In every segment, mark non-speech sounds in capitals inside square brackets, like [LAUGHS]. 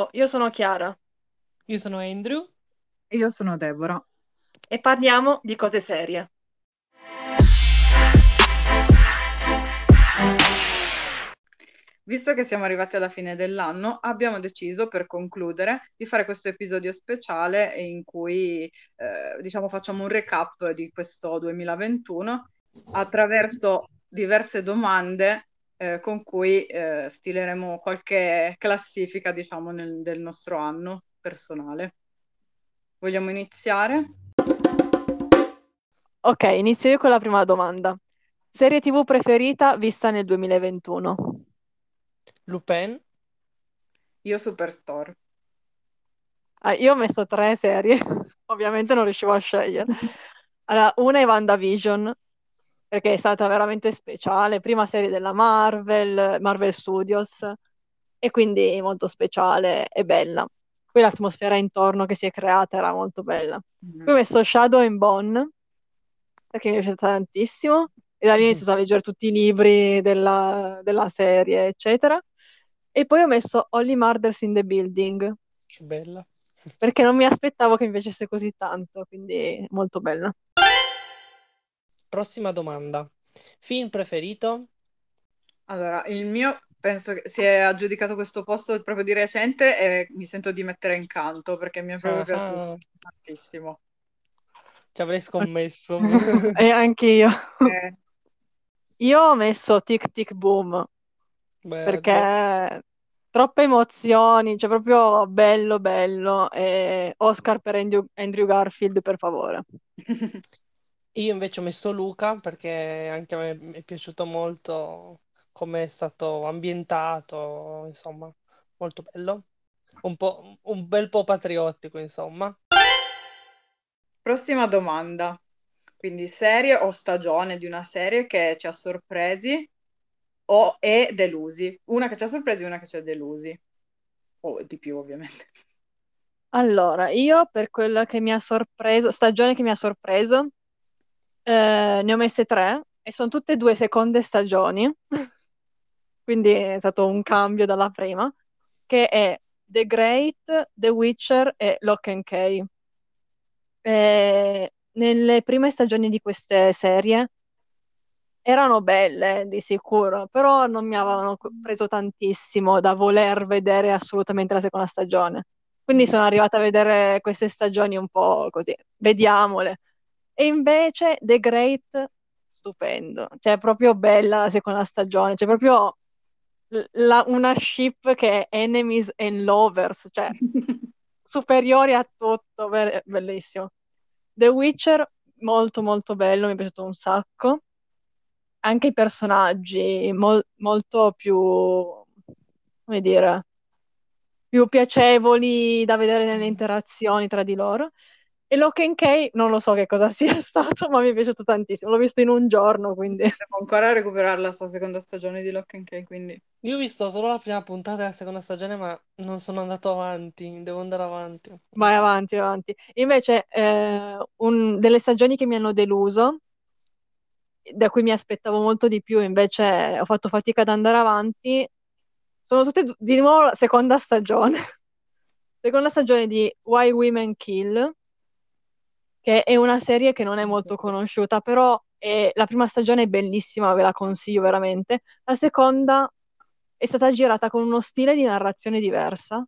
Ciao, io sono Chiara Io sono Andrew. Io sono Deborah. e parliamo di cose serie. Visto che siamo arrivati alla fine dell'anno, abbiamo deciso per concludere di fare questo episodio speciale in cui eh, diciamo facciamo un recap di questo 2021 attraverso diverse domande eh, con cui eh, stileremo qualche classifica, diciamo, nel- del nostro anno personale. Vogliamo iniziare? Ok, inizio io con la prima domanda. Serie TV preferita vista nel 2021? Lupin. Io Superstore. Ah, io ho messo tre serie, [LAUGHS] ovviamente non riuscivo a scegliere. Allora, una è WandaVision, perché è stata veramente speciale, prima serie della Marvel, Marvel Studios, e quindi molto speciale e bella. Poi l'atmosfera intorno che si è creata era molto bella. Poi ho messo Shadow and Bone, perché mi è piaciuta tantissimo, e da lì ho iniziato a leggere tutti i libri della, della serie, eccetera. E poi ho messo Only Murders in the Building, bella. perché non mi aspettavo che mi piacesse così tanto, quindi molto bella. Prossima domanda. Film preferito? Allora, il mio penso che si è aggiudicato questo posto proprio di recente e mi sento di mettere in canto perché mi è proprio piaciuto tantissimo. ci avrei scommesso. [LAUGHS] E anche io. Eh, Io ho messo Tic Tic Boom, Bello. perché troppe emozioni, cioè proprio bello, bello. E Oscar per Andrew, Andrew Garfield, per favore. [LAUGHS] Io invece ho messo Luca perché anche a me mi è piaciuto molto come è stato ambientato, insomma, molto bello. Un po', un bel po' patriottico, insomma. Prossima domanda. Quindi serie o stagione di una serie che ci ha sorpresi o e delusi? Una che ci ha sorpresi e una che ci ha delusi. O di più, ovviamente. Allora, io per quella che mi ha sorpreso, stagione che mi ha sorpreso, eh, ne ho messe tre e sono tutte e due seconde stagioni, [LAUGHS] quindi è stato un cambio dalla prima, che è The Great, The Witcher e Lock and Key. Eh, nelle prime stagioni di queste serie erano belle di sicuro, però non mi avevano preso tantissimo da voler vedere assolutamente la seconda stagione. Quindi sono arrivata a vedere queste stagioni un po' così, vediamole. E invece The Great, stupendo, cioè è proprio bella la seconda stagione, c'è proprio la- una ship che è enemies and lovers, cioè [LAUGHS] superiori a tutto, be- bellissimo. The Witcher, molto molto bello, mi è piaciuto un sacco. Anche i personaggi, mol- molto più, come dire, più piacevoli da vedere nelle interazioni tra di loro. E Lock and Key non lo so che cosa [LAUGHS] sia stato, ma mi è piaciuto tantissimo. L'ho visto in un giorno, quindi Devo ancora recuperarla sta seconda stagione di Lock and Key, quindi Io ho visto solo la prima puntata della seconda stagione, ma non sono andato avanti, devo andare avanti. vai avanti, vai avanti. Invece, eh, un- delle stagioni che mi hanno deluso, da cui mi aspettavo molto di più, invece ho fatto fatica ad andare avanti, sono tutte du- di nuovo la seconda stagione. [LAUGHS] Seconda stagione di Why Women Kill, che è una serie che non è molto conosciuta, però è- la prima stagione è bellissima, ve la consiglio veramente. La seconda è stata girata con uno stile di narrazione diversa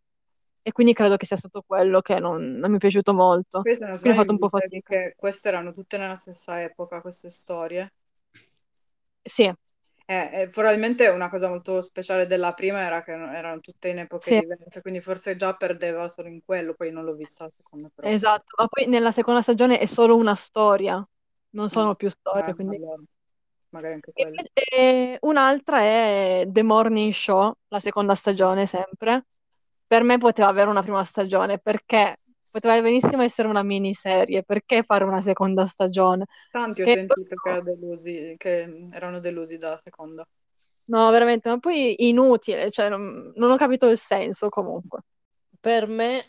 e quindi credo che sia stato quello che non, non mi è piaciuto molto. non Quindi ho fatto un po' fatica. queste erano tutte nella stessa epoca, queste storie. Sì, Eh, eh, probabilmente una cosa molto speciale della prima era che erano tutte in epoche sì, diverse, quindi forse già perdeva solo in quello, poi non l'ho vista la seconda però. esatto. Ma poi nella seconda stagione è solo una storia, non Mm. sono più storie, Eh, quindi... allora, magari anche E quello. invece un'altra è The Morning Show, la seconda stagione sempre. Per me poteva avere una prima stagione perché poteva benissimo essere una miniserie, perché fare una seconda stagione? Tanti ho E sentito che, erano delusi, che erano delusi dalla seconda. no, veramente, ma poi inutile, cioè non, non ho capito il senso comunque. Per me,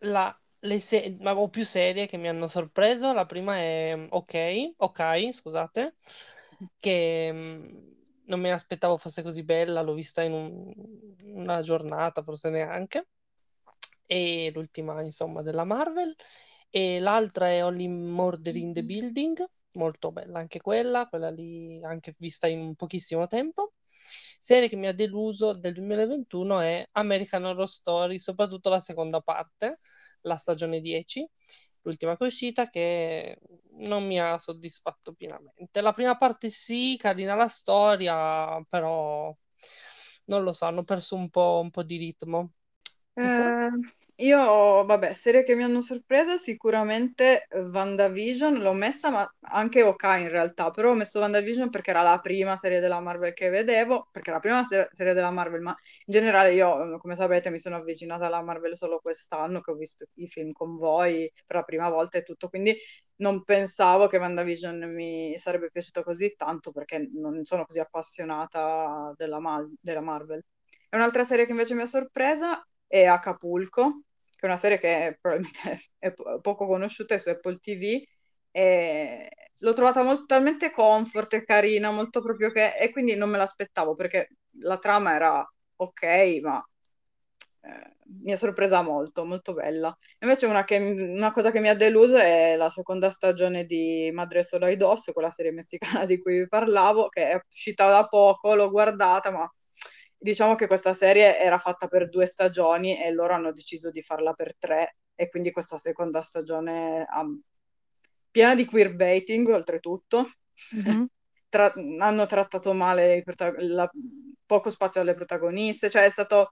la, le se- ma ho più serie che mi hanno sorpreso. La prima è Ok, Ok, scusate, che mm, non mi aspettavo fosse così bella, l'ho vista in un- una giornata, forse neanche. E l'ultima, insomma, della Marvel. E l'altra è Only Murder in the Building, molto bella anche quella, quella lì anche vista in pochissimo tempo. Serie che mi ha deluso del 2021 è American Horror Story, soprattutto la seconda parte, la stagione 10, l'ultima che è uscita, che non mi ha soddisfatto pienamente. La prima parte sì, carina la storia, però non lo so, hanno perso un po', un po di ritmo. Eh, io, vabbè, serie che mi hanno sorpresa sicuramente eh, WandaVision, l'ho messa, ma anche OK in realtà, però ho messo WandaVision perché era la prima serie della Marvel che vedevo, perché era la prima ser- serie della Marvel, ma in generale io, come sapete, mi sono avvicinata alla Marvel solo quest'anno, che ho visto i film con voi per la prima volta e tutto, quindi non pensavo che WandaVision mi sarebbe piaciuto così tanto perché non sono così appassionata della, della Marvel. E un'altra serie che invece mi ha sorpresa è Acapulco, che è una serie che probabilmente [LAUGHS] è poco conosciuta, è su Apple TV, e l'ho trovata molto, talmente comfort e carina, molto proprio che... e quindi non me l'aspettavo perché la trama era ok, ma eh, mi ha sorpresa molto, molto bella. Invece una, che, una, cosa che mi ha deluso è la seconda stagione di Madre Sola y Dos, quella serie messicana di cui vi parlavo, che è uscita da poco, l'ho guardata, ma diciamo che questa serie era fatta per due stagioni e loro hanno deciso di farla per tre e quindi questa seconda stagione um, piena di queerbaiting oltretutto. Mm-hmm. [LAUGHS] Tra- hanno trattato male protag- la- poco spazio alle protagoniste, cioè è stato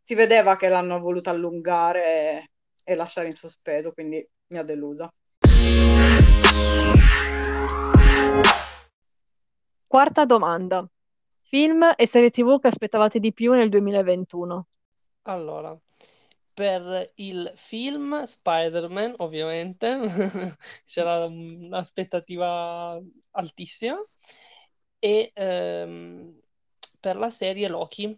si vedeva che l'hanno voluta allungare e, e lasciare in sospeso, quindi mi ha delusa. Quarta domanda. Film e serie TV che aspettavate di più nel 2021? Allora, per il film Spider-Man, ovviamente, [LAUGHS] c'era un'aspettativa altissima, e ehm, per la serie Loki.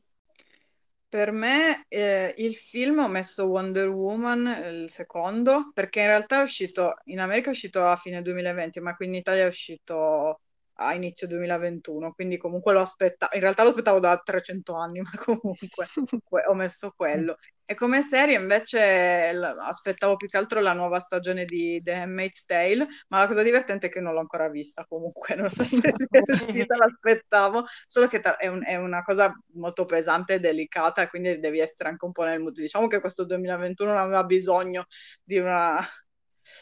Per me eh, il film ho messo Wonder Woman, il secondo, perché in realtà è uscito, in America è uscito a fine 2020, ma qui in Italia è uscito a inizio 2021, quindi comunque lo aspettavo, in realtà lo aspettavo da 300 anni, [LAUGHS] ma comunque ho messo quello. E come serie invece aspettavo più che altro la nuova stagione di The Handmaid's Tale, ma la cosa divertente è che non l'ho ancora vista comunque, [LAUGHS] non so se è [LAUGHS] uscita, l'aspettavo, solo che è, un, è, una cosa molto pesante e delicata, quindi devi essere anche un po' nel mood. Diciamo che questo 2021 non aveva bisogno di una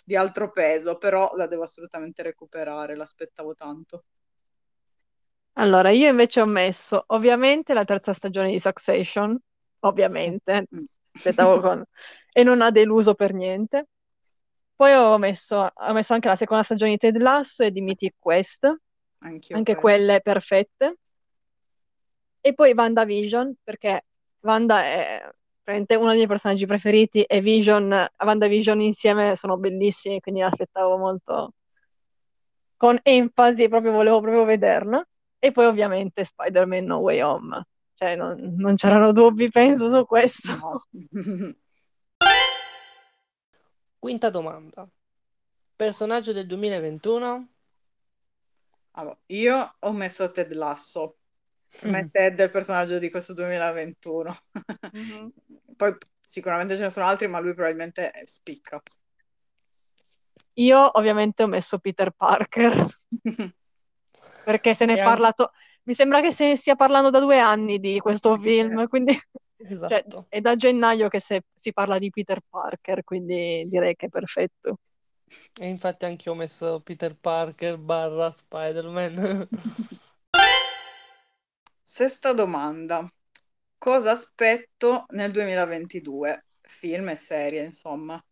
di altro peso, però la devo assolutamente recuperare, l'aspettavo tanto. Allora, io invece ho messo ovviamente la terza stagione di Succession, ovviamente, mm. aspettavo [LAUGHS] con... e non ha deluso per niente. Poi ho messo, ho messo anche la seconda stagione di Ted Lasso e di Mythic Quest, Anch'io anche quello. quelle perfette. E poi WandaVision, perché Wanda è uno dei miei personaggi preferiti e Vision, WandaVision insieme sono bellissimi, quindi aspettavo molto con enfasi, proprio volevo proprio vederla. E poi ovviamente Spider-Man No Way Home, cioè non, non c'erano dubbi, penso, su questo. No. [LAUGHS] Quinta domanda. Personaggio del 2021? Allora, io ho messo Ted Lasso. Per me Ted è il personaggio di questo 2021. Mm-hmm. [LAUGHS] Poi sicuramente ce ne sono altri, ma lui probabilmente spicca. Io ovviamente ho messo Peter Parker. [LAUGHS] perché se ne è parlato, mi sembra che se ne stia parlando da due anni di questo film, quindi esatto. cioè, è da gennaio che se, si parla di Peter Parker, quindi direi che è perfetto. E infatti anche io ho messo Peter Parker barra Spider-Man. [LAUGHS] Sesta domanda. Cosa aspetto nel 2022? Film e serie, insomma.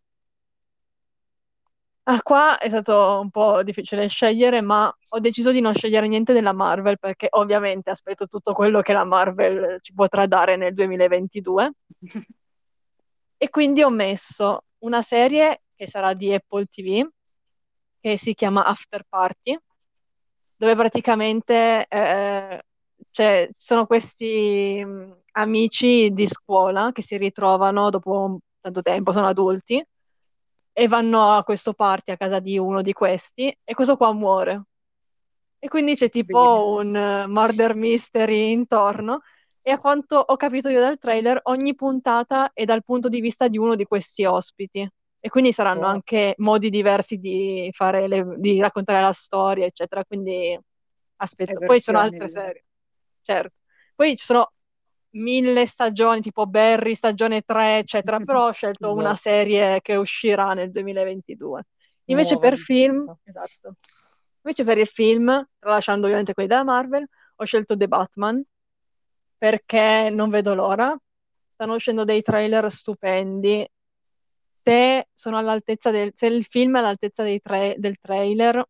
Ah, qua è stato un po' difficile scegliere, ma ho deciso di non scegliere niente della Marvel perché ovviamente aspetto tutto quello che la Marvel ci potrà dare nel 2022. [LAUGHS] e quindi ho messo una serie che sarà di Apple TV, che si chiama After Party, dove praticamente eh, cioè, sono questi mm, amici di scuola che si ritrovano dopo tanto tempo, sono adulti e vanno a questo party a casa di uno di questi e questo qua muore. E quindi c'è tipo Bene. un uh, murder mystery intorno E a quanto ho capito io dal trailer, ogni puntata è dal punto di vista di uno di questi ospiti. E quindi saranno Oh. anche modi diversi di fare le- di raccontare la storia, eccetera. Quindi aspetto. Poi ci sono altre serie, certo. Poi ci sono mille stagioni, tipo Barry, stagione 3, eccetera. [LAUGHS] Però ho scelto una Esatto. serie che uscirà nel 2022. Invece Nuova, per film, esatto. Invece per il film, tralasciando ovviamente quelli della Marvel, ho scelto The Batman perché non vedo l'ora. Stanno uscendo dei trailer stupendi. Se sono all'altezza del, se il film è all'altezza dei tra- del trailer,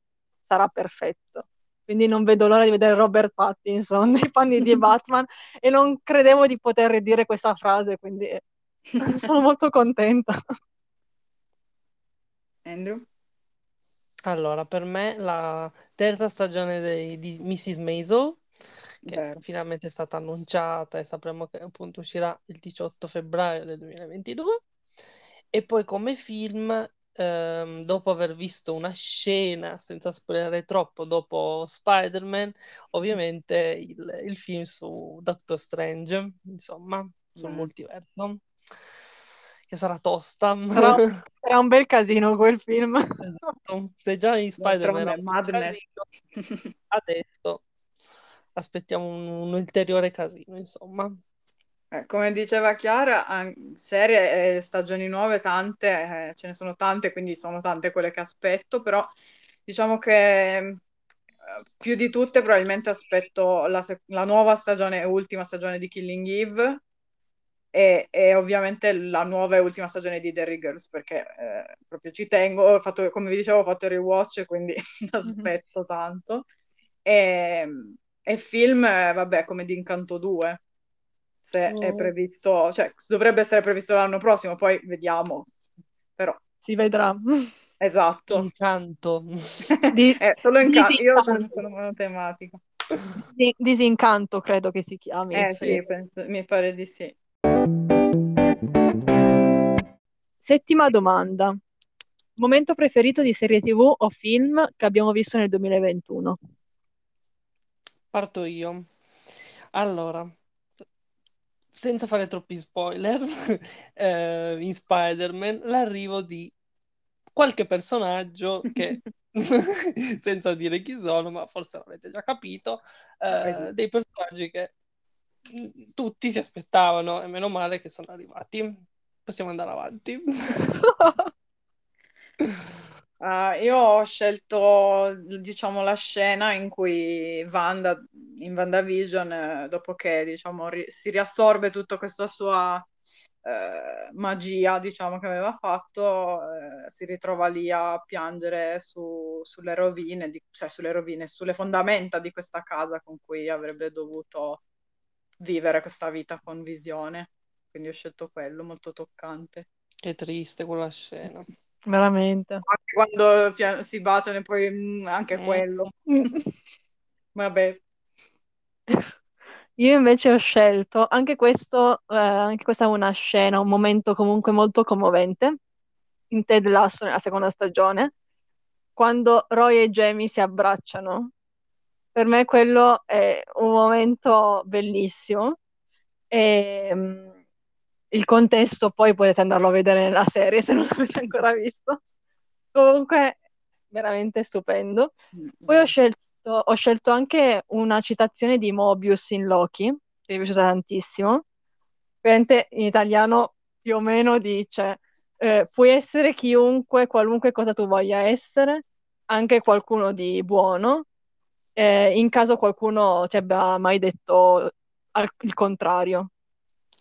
sarà perfetto. Quindi non vedo l'ora di vedere Robert Pattinson nei panni di [LAUGHS] Batman e non credevo di poter dire questa frase, quindi [LAUGHS] sono molto contenta. Andrew? Allora, per me la terza stagione dei- di Mrs. Maisel, che Vero. finalmente è stata annunciata e sapremo che appunto uscirà il 18 febbraio del 2022. E poi come film, ehm, dopo aver visto una scena, senza spoilerare troppo, dopo Spider-Man, ovviamente il, il film su Doctor Strange, insomma, sul Beh. multiverso, che sarà tosta. Sarà, [LAUGHS] sarà un bel casino quel film. Esatto. Se già in Spider-Man adesso aspettiamo un, un ulteriore casino, insomma. Eh, come diceva Chiara, an- serie e stagioni nuove tante, eh, ce ne sono tante, quindi sono tante quelle che aspetto, però diciamo che eh, più di tutte probabilmente aspetto la, sec- la nuova stagione e ultima stagione di Killing Eve e, e ovviamente la nuova e ultima stagione di Derry Girls perché eh, proprio ci tengo, ho fatto, come vi dicevo ho fatto il rewatch quindi [LAUGHS] aspetto tanto. E, e film, vabbè, come di Incanto 2 se è Oh. previsto, cioè dovrebbe essere previsto l'anno prossimo, poi vediamo. Però, Si vedrà. esatto. Incanto. Di- [LAUGHS] Eh, solo in ca- io sono, disincanto. sono monotematica. Di- Disincanto credo che si chiami. Eh sì. sì, penso- mi pare di sì. Settima domanda. Momento preferito di serie TV o film che abbiamo visto nel 2021? Parto io. Allora, senza fare troppi spoiler, [LAUGHS] eh, in Spider-Man l'arrivo di qualche personaggio che, [LAUGHS] senza dire chi sono, ma forse l'avete già capito, eh, dei personaggi che tutti si aspettavano e meno male che sono arrivati. Possiamo andare avanti. [LAUGHS] Ah, io ho scelto, diciamo, la scena in cui Wanda, in WandaVision, eh, dopo che, diciamo, ri- si riassorbe tutta questa sua eh, magia, diciamo, che aveva fatto, eh, si ritrova lì a piangere su- sulle rovine, di- cioè sulle rovine, sulle fondamenta di questa casa con cui avrebbe dovuto vivere questa vita con visione. Quindi ho scelto quello, molto toccante. Che triste quella scena. Veramente. Quando si baciano e poi mm, anche Mm. quello. [LAUGHS] Vabbè, Io invece ho scelto, anche questo, eh, anche questa è una scena, un momento comunque molto commovente, in Ted Lasso nella seconda stagione, quando Roy e Jamie si abbracciano. Per me quello è un momento bellissimo e mm, il contesto poi potete andarlo a vedere nella serie se non l'avete ancora visto. Comunque, veramente stupendo. Poi ho scelto, ho scelto anche una citazione di Mobius in Loki, che mi è piaciuta tantissimo. Ovviamente in italiano più o meno dice: eh, puoi essere chiunque, qualunque cosa tu voglia essere, anche qualcuno di buono, eh, in caso qualcuno ti abbia mai detto al- il contrario.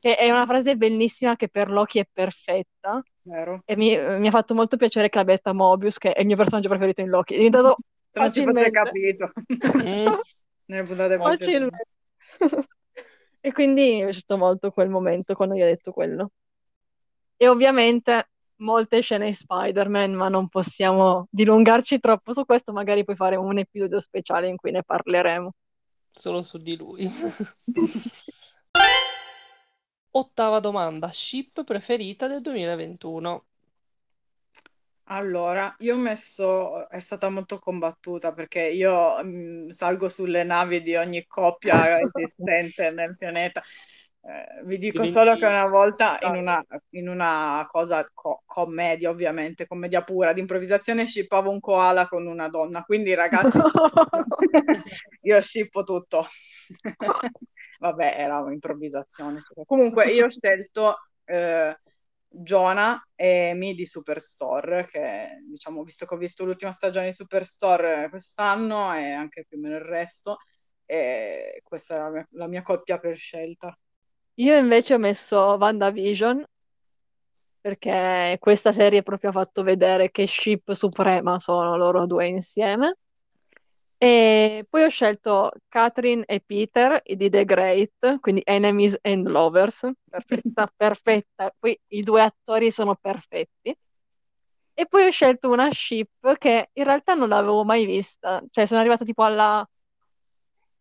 E è una frase bellissima che per Loki è perfetta. vero. E mi, mi ha fatto molto piacere che l'abbia detta Mobius, che è il mio personaggio preferito in Loki. È diventato Se non si fosse facilmente. capito. Mm. [LAUGHS] Nelle puntate. Facilmente. [LAUGHS] E quindi mi è piaciuto molto quel momento quando gli ha detto quello. E ovviamente molte scene di Spider-Man, ma non possiamo dilungarci troppo su questo, magari poi faremo un episodio speciale in cui ne parleremo. Solo su di lui. [LAUGHS] Ottava domanda, ship preferita del 2021. Allora, io ho messo, è stata molto combattuta perché io mh, salgo sulle navi di ogni coppia [LAUGHS] esistente nel pianeta. Eh, vi dico Diventi- solo che una volta in una, in una cosa co- commedia, ovviamente, commedia pura, di improvvisazione, shippavo un koala con una donna. Quindi, ragazzi, [LAUGHS] [LAUGHS] io shippo tutto. Vabbè, era un'improvvisazione. Comunque, io ho scelto eh, Jonah e Amy di Superstore, che diciamo, visto che ho visto l'ultima stagione di Superstore quest'anno e anche più o meno il resto, e questa è la mia, la mia coppia per scelta. Io invece ho messo WandaVision perché questa serie proprio ha fatto vedere che ship suprema sono loro due insieme. E poi ho scelto Catherine e Peter di The Great, quindi Enemies and Lovers, perfetta, [LAUGHS] perfetta. Poi i due attori sono perfetti. E poi ho scelto una ship che in realtà non l'avevo mai vista, cioè sono arrivata tipo alla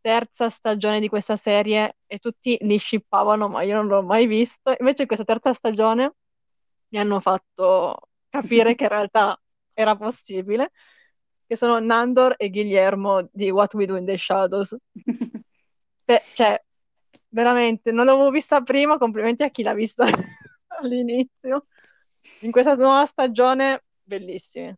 terza stagione di questa serie e tutti li shippavano, ma io non l'ho mai visto. Invece in questa terza stagione mi hanno fatto capire che in realtà era possibile, che sono Nandor e Guillermo di What We Do in the Shadows. [LAUGHS] Beh, cioè, veramente, non l'avevo vista prima, complimenti a chi l'ha vista [LAUGHS] all'inizio. In questa nuova stagione, bellissimi.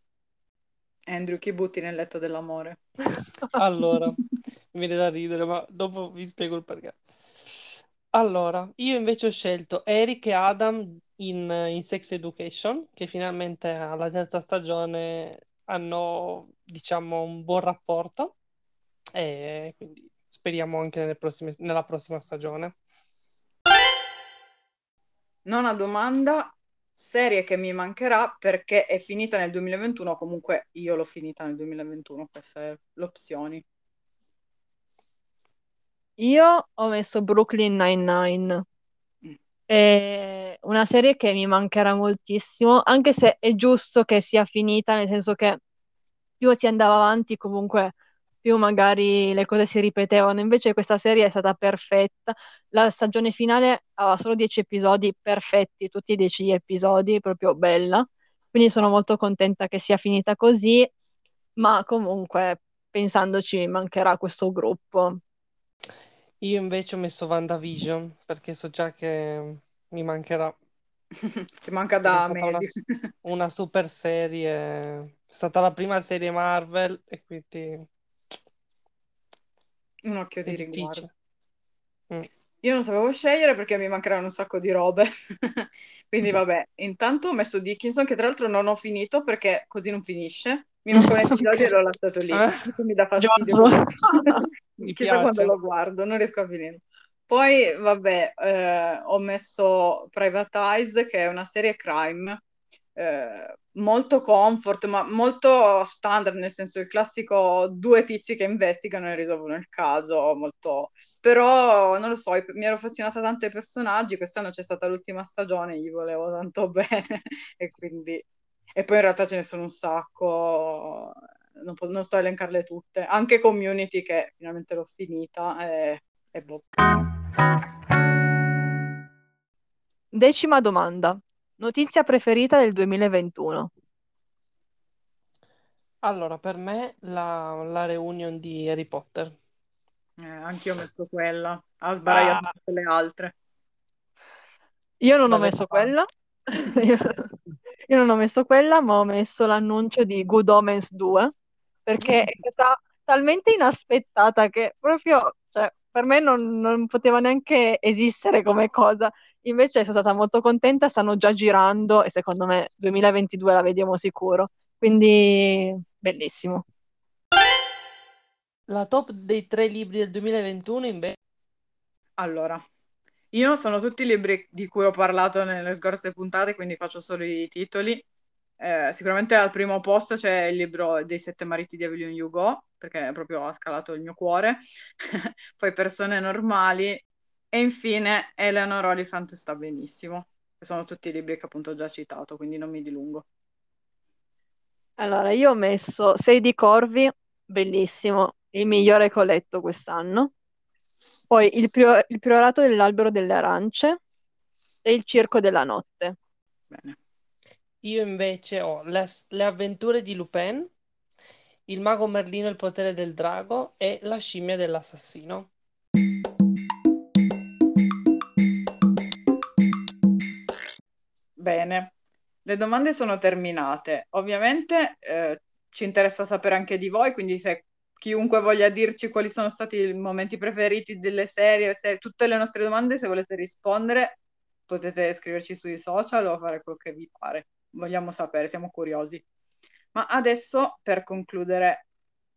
Andrew, chi butti nel letto dell'amore? [LAUGHS] Allora, mi viene da ridere, ma dopo vi spiego il perché. Allora, io invece ho scelto Eric e Adam in, in Sex Education, che finalmente alla terza stagione hanno, diciamo, un buon rapporto e quindi speriamo anche nelle prossime- nella prossima stagione. Nona domanda, serie che mi mancherà perché è finita nel 2021, comunque io l'ho finita nel 2021, queste sono le opzioni. Io ho messo Brooklyn Nine-Nine. Mm. È una serie che mi mancherà moltissimo, anche se è giusto che sia finita, nel senso che più si andava avanti, comunque più magari le cose si ripetevano. Invece questa serie è stata perfetta. La stagione finale aveva solo 10 episodi perfetti, tutti i 10 episodi, proprio bella. Quindi sono molto contenta che sia finita così, ma comunque pensandoci mancherà questo gruppo. Io invece ho messo WandaVision perché so già che mi mancherà. [LAUGHS] Che manca Perché è da stata una, mesi. [LAUGHS] una super serie, è stata la prima serie Marvel e quindi Un occhio di riguardo. Mm. Io non sapevo scegliere perché mi mancheranno un sacco di robe. [LAUGHS] Quindi vabbè, intanto ho messo Dickinson che tra l'altro non ho finito perché così non finisce. Mi manca un episodio e l'ho lasciato lì. Questo mi dà fastidio. Chissà quando lo guardo, non riesco a finire. Poi, vabbè, eh, ho messo Private Eyes, che è una serie crime, eh, molto comfort, ma molto standard, nel senso il classico due tizi che investigano e risolvono il caso, molto... Però, non lo so, mi ero affezionata tanto ai personaggi, quest'anno c'è stata l'ultima stagione, gli volevo tanto [LAUGHS] bene, e quindi... E poi in realtà ce ne sono un sacco, non, po- non sto a elencarle tutte, anche Community che finalmente l'ho finita e, e boh. Decima domanda. Notizia preferita del 2021? Allora, per me la, la reunion di Harry Potter. Eh, anch'io ho messo quella, ha sbaragliato Ah. tutte le altre. Io non ho Dalle messo quella. [LAUGHS] Io, non ho messo quella, ma ho messo l'annuncio di Good Omens 2 perché è [LAUGHS] stata talmente inaspettata che proprio, per me non, non poteva neanche esistere come cosa. Invece sono stata molto contenta, stanno già girando e secondo me 2022 la vediamo sicuro. Quindi bellissimo. La top dei tre libri del 2021 invece Allora, io sono tutti i libri di cui ho parlato nelle scorse puntate, quindi faccio solo i titoli. Eh, sicuramente al primo posto c'è il libro dei sette mariti di Evelyn Hugo, perché proprio ha scalato il mio cuore. [LAUGHS] Poi Persone normali e infine Eleanor Oliphant sta benissimo. che Sono tutti i libri che appunto ho già citato, quindi non mi dilungo. Allora, io ho messo Sei di Corvi, bellissimo, il migliore che ho letto quest'anno. Poi il, Prio- il Priorato dell'Albero delle Arance e il Circo della Notte. Bene. Io invece ho le, le avventure di Lupin, il mago Merlino e il potere del drago e la scimmia dell'assassino. Bene, le domande sono terminate. Ovviamente eh, ci interessa sapere anche di voi, quindi se chiunque voglia dirci quali sono stati i momenti preferiti delle serie, se, tutte le nostre domande, se volete rispondere, potete scriverci sui social o fare quello che vi pare. Vogliamo sapere, siamo curiosi. Ma adesso, per concludere,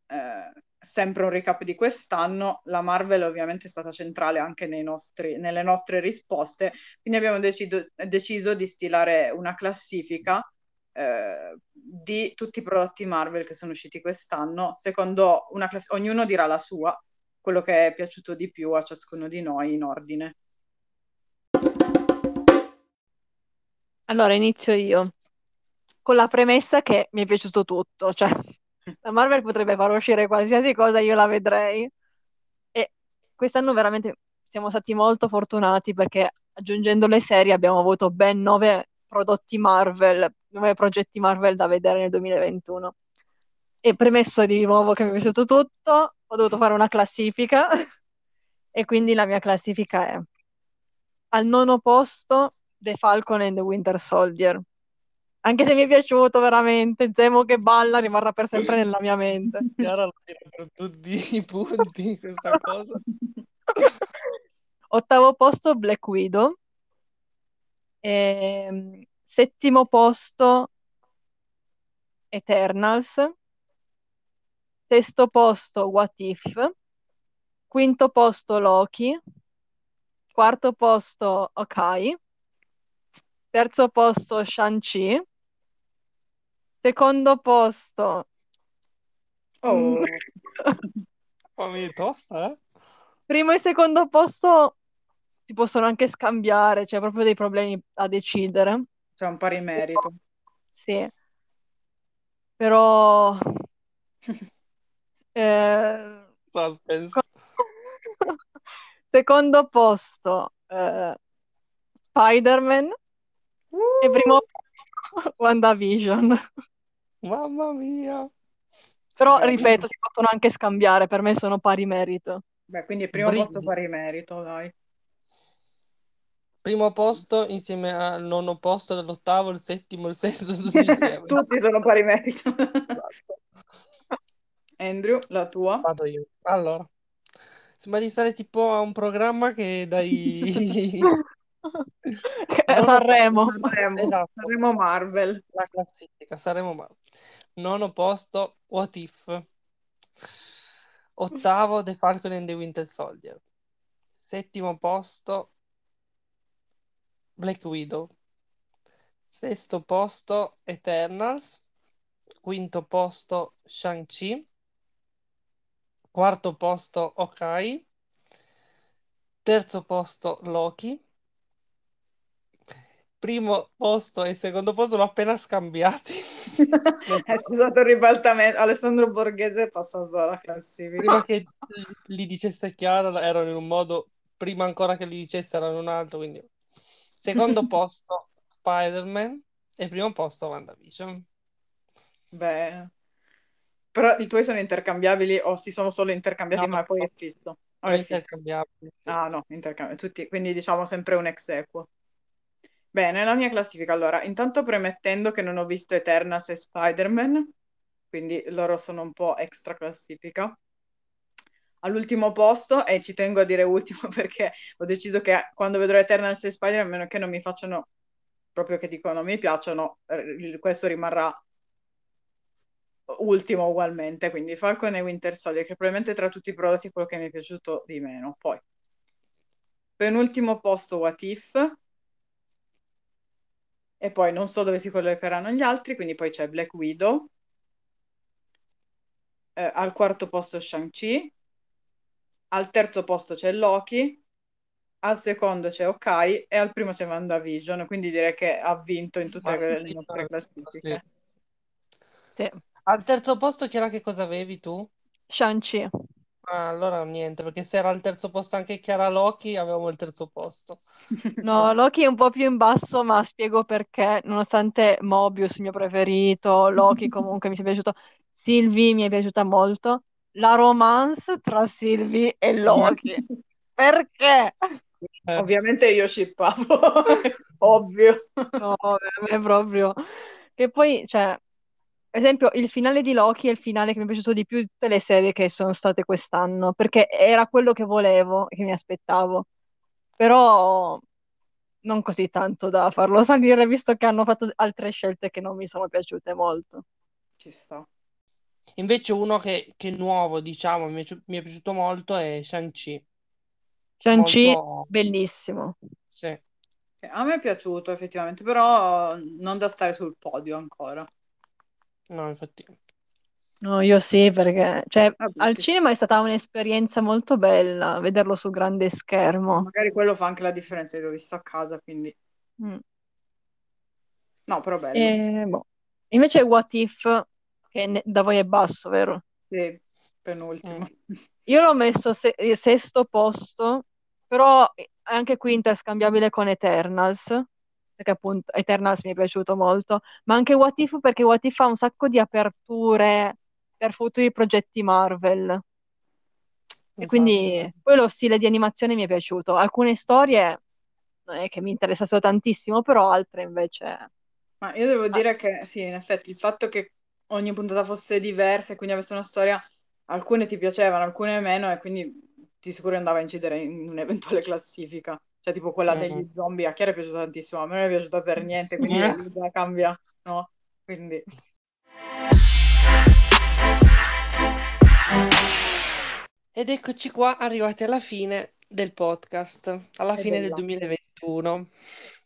eh, sempre un recap di quest'anno, la Marvel ovviamente è stata centrale anche nostri, nelle nostre risposte, quindi abbiamo decido, deciso di stilare una classifica eh, di tutti i prodotti Marvel che sono usciti quest'anno, secondo una class- ognuno dirà la sua, quello che è piaciuto di più a ciascuno di noi in ordine. Allora inizio io con la premessa che mi è piaciuto tutto, cioè la Marvel potrebbe far uscire qualsiasi cosa, io la vedrei. E quest'anno veramente siamo stati molto fortunati perché aggiungendo le serie abbiamo avuto ben nove prodotti Marvel, nove progetti Marvel da vedere nel 2021. E premesso di nuovo che mi è piaciuto tutto, ho dovuto fare una classifica [LAUGHS] e quindi la mia classifica è al nono posto The Falcon and the Winter Soldier anche se mi è piaciuto veramente, Zemo che balla rimarrà per sempre nella mia mente. [LAUGHS] Chiara lo tira per tutti i [LAUGHS] punti questa cosa. Ottavo posto Black Widow. E, ehm, settimo posto Eternals. Sesto posto What If. Quinto posto Loki. Quarto posto Okai. Terzo posto Shang-Chi. Secondo posto. Oh. [LAUGHS] Fammi tosta, eh? Primo e secondo posto si possono anche scambiare, c'è proprio dei problemi a decidere. C'è un pari merito. Sì. Però... [LAUGHS] eh... Suspense. [LAUGHS] Secondo posto eh, Spider-Man uh! e primo posto WandaVision. Mamma mia. Però, Beh, ripeto, si possono anche scambiare, per me sono pari merito. Beh, quindi il primo Brindi. posto pari merito, dai. Primo posto insieme al nono posto, dell'ottavo, il settimo, il sesto, tutti [LAUGHS] insieme. tutti sono pari merito. Esatto. [LAUGHS] Andrew, la tua? Vado io. Allora, sembra di stare tipo a un programma che dai... [LAUGHS] Sanremo. Sanremo. Esatto. Sanremo Marvel. La classifica, saremo Marvel. Nono posto, What If. Ottavo, The Falcon and the Winter Soldier. Settimo posto, Black Widow. Sesto posto, Eternals. Quinto posto, Shang-Chi. Quarto posto, Okai. Terzo posto, Loki primo posto e secondo posto l'ho appena scambiati. [LAUGHS] È scusato il ribaltamento. Alessandro Borghese è passato alla classifica. Prima che li dicesse Chiara erano in un modo, prima ancora che li dicesse erano in un altro, quindi secondo [LAUGHS] posto Spider-Man e primo posto WandaVision. Beh, però i tuoi sono intercambiabili o si sono solo intercambiati no, ma poi è fisso? È intercambiabili. Ah no, intercambiabili. Tutti, quindi diciamo sempre un ex equo. Bene, la mia classifica. Allora, intanto premettendo che non ho visto Eternals e Spider-Man, quindi loro sono un po' extra classifica. All'ultimo posto, e ci tengo a dire ultimo [LAUGHS] perché ho deciso che quando vedrò Eternals e Spider-Man, a meno che non mi facciano proprio che dicono mi piacciono, eh, questo rimarrà ultimo ugualmente. Quindi Falcon e Winter Soldier, che probabilmente tra tutti i prodotti è quello che mi è piaciuto di meno. Poi, penultimo posto, What If e poi non so dove si collocheranno gli altri, quindi poi c'è Black Widow, eh, al quarto posto Shang-Chi, al terzo posto c'è Loki, al secondo c'è Okai e al primo c'è WandaVision, quindi direi che ha vinto in tutte le nostre classifiche. Sì. Al terzo posto chi era che cosa avevi tu? Shang-Chi. Ah, allora niente, perché se era al terzo posto anche Chiara Loki, avevamo il terzo posto. [LAUGHS] No, Loki è un po' più in basso, ma spiego perché, nonostante Mobius, il mio preferito, Loki [LAUGHS] comunque mi sia piaciuto, Sylvie mi è piaciuta molto, la romance tra Sylvie e Loki. [LAUGHS] Perché? Eh, Ovviamente io shippavo, ovvio. No, me proprio... Che poi, cioè, ad esempio, il finale di Loki è il finale che mi è piaciuto di più di tutte le serie che sono state quest'anno, perché era quello che volevo, che mi aspettavo. Però non così tanto da farlo [LAUGHS] salire, visto che hanno fatto altre scelte che non mi sono piaciute molto. Ci sta. Invece uno che, che è nuovo, diciamo, mi è, mi è piaciuto molto è Shang-Chi. Shang-Chi, Molto... bellissimo. Sì. A me è piaciuto effettivamente, però non da stare sul podio ancora. No, infatti. No, io sì, perché cioè, Vabbè, al ci cinema è stata un'esperienza molto bella vederlo su grande schermo. Magari quello fa anche la differenza, io l'ho visto a casa, quindi... Mm. No, però bello. E, boh. Invece What If, che ne- da voi è basso, vero? Sì, penultimo. Mm. Io l'ho messo se- eh, sesto posto, però è anche qui interscambiabile con Eternals, perché appunto Eternals mi è piaciuto molto, ma anche What If perché What If ha un sacco di aperture per futuri progetti Marvel. E Infatti. quindi poi lo stile di animazione mi è piaciuto. Alcune storie non è che mi interessassero tantissimo, però altre invece... Ma io devo Ah, dire che sì, in effetti il fatto che ogni puntata fosse diversa e quindi avesse una storia, alcune ti piacevano, alcune meno, e quindi di sicuro andava a incidere in un'eventuale [LAUGHS] classifica. Cioè, tipo quella Mm. degli zombie, a Chiara è piaciuta tantissimo, a me non è piaciuta per niente, quindi lì già cambia, no? Quindi Ed eccoci qua, arrivati alla fine del podcast, alla è fine del bella. 2021.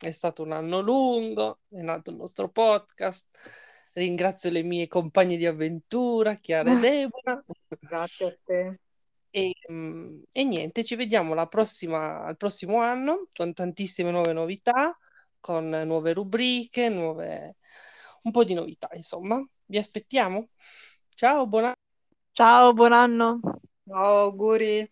È stato un anno lungo, è nato il nostro podcast. Ringrazio le mie compagne di avventura, Chiara e Deborah. Grazie a te. E, mm, e niente, ci vediamo la prossima, al prossimo anno con tantissime nuove novità, con nuove rubriche, nuove... un po' di novità, insomma. Vi aspettiamo. Ciao, buon anno. Ciao, buon anno. Ciao, auguri.